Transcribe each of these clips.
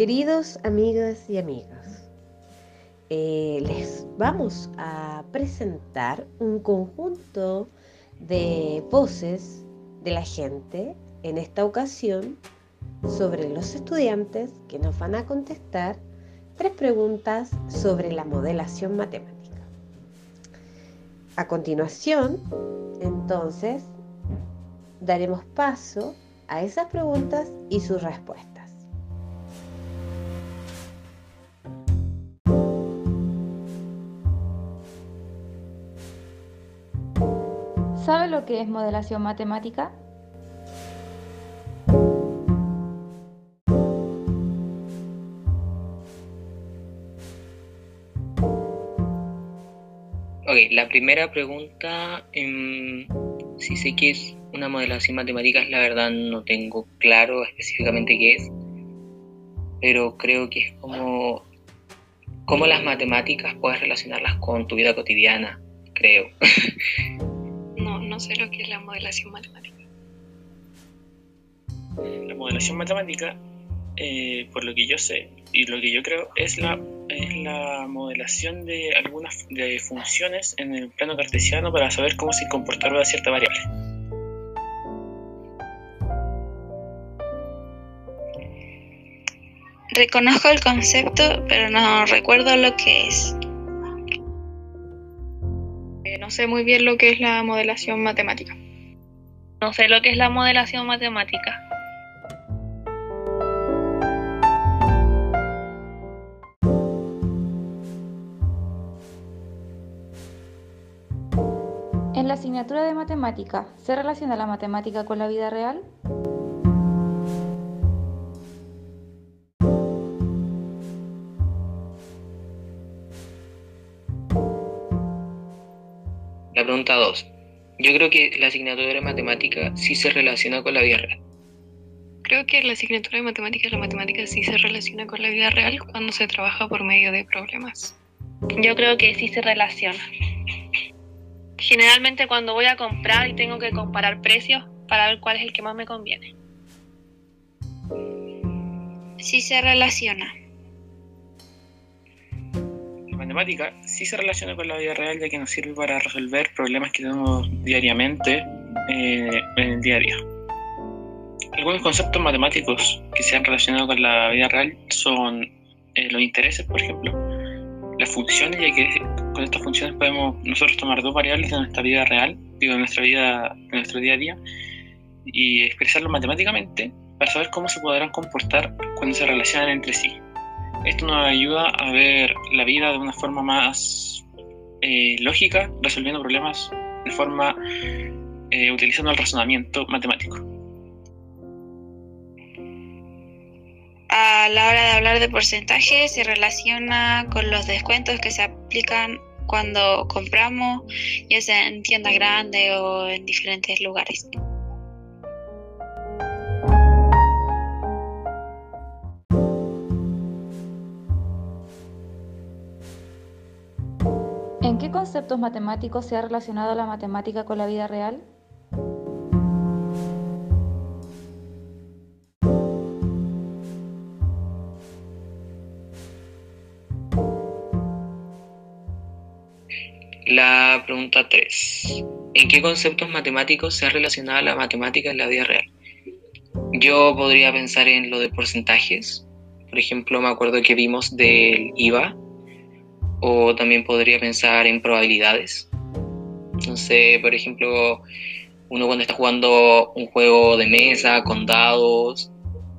Queridos amigos y amigas, eh, les vamos a presentar un conjunto de voces de la gente en esta ocasión sobre los estudiantes que nos van a contestar tres preguntas sobre la modelación matemática. A continuación, entonces, daremos paso a esas preguntas y sus respuestas. ¿Sabe lo que es modelación matemática? Ok, la primera pregunta, em, si sé que es una modelación matemática, la verdad no tengo claro específicamente qué es, pero creo que es como cómo las matemáticas puedes relacionarlas con tu vida cotidiana, creo. no sé lo que es la modelación matemática. La modelación matemática, eh, por lo que yo sé y lo que yo creo, es la, es la modelación de algunas de funciones en el plano cartesiano para saber cómo se comportará cierta variable. Reconozco el concepto, pero no recuerdo lo que es no sé muy bien lo que es la modelación matemática. No sé lo que es la modelación matemática. ¿En la asignatura de matemática se relaciona la matemática con la vida real? La pregunta 2. Yo creo que la asignatura de matemática sí se relaciona con la vida real. Creo que la asignatura de matemáticas, la matemática sí se relaciona con la vida real cuando se trabaja por medio de problemas. Yo creo que sí se relaciona. Generalmente cuando voy a comprar y tengo que comparar precios para ver cuál es el que más me conviene. Sí se relaciona matemática sí se relaciona con la vida real ya que nos sirve para resolver problemas que tenemos diariamente eh, en el día a día. Algunos conceptos matemáticos que se han relacionado con la vida real son eh, los intereses, por ejemplo, las funciones, ya que con estas funciones podemos nosotros tomar dos variables de nuestra vida real, digo, de nuestra vida, de nuestro día a día, y expresarlo matemáticamente para saber cómo se podrán comportar cuando se relacionan entre sí. Esto nos ayuda a ver la vida de una forma más eh, lógica, resolviendo problemas de forma eh, utilizando el razonamiento matemático. A la hora de hablar de porcentaje se relaciona con los descuentos que se aplican cuando compramos, ya sea en tiendas grandes o en diferentes lugares. Qué conceptos matemáticos se ha relacionado la matemática con la vida real? La pregunta 3. ¿En qué conceptos matemáticos se ha relacionado la matemática en la vida real? Yo podría pensar en lo de porcentajes. Por ejemplo, me acuerdo que vimos del IVA, o también podría pensar en probabilidades. Entonces, por ejemplo, uno cuando está jugando un juego de mesa con dados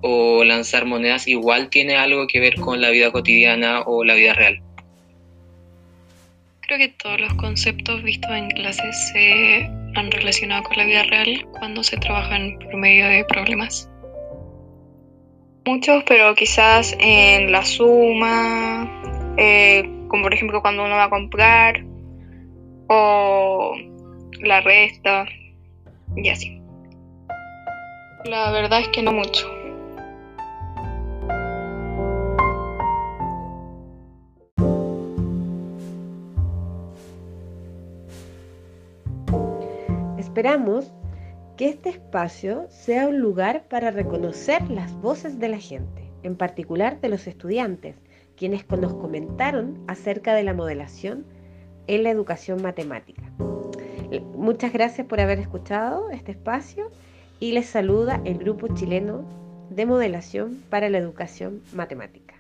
o lanzar monedas, igual tiene algo que ver con la vida cotidiana o la vida real. Creo que todos los conceptos vistos en clases se han relacionado con la vida real cuando se trabajan por medio de problemas. Muchos, pero quizás en la suma, eh, como por ejemplo cuando uno va a comprar o la resta y así. La verdad es que no mucho. Esperamos que este espacio sea un lugar para reconocer las voces de la gente en particular de los estudiantes, quienes nos comentaron acerca de la modelación en la educación matemática. Muchas gracias por haber escuchado este espacio y les saluda el Grupo Chileno de Modelación para la Educación Matemática.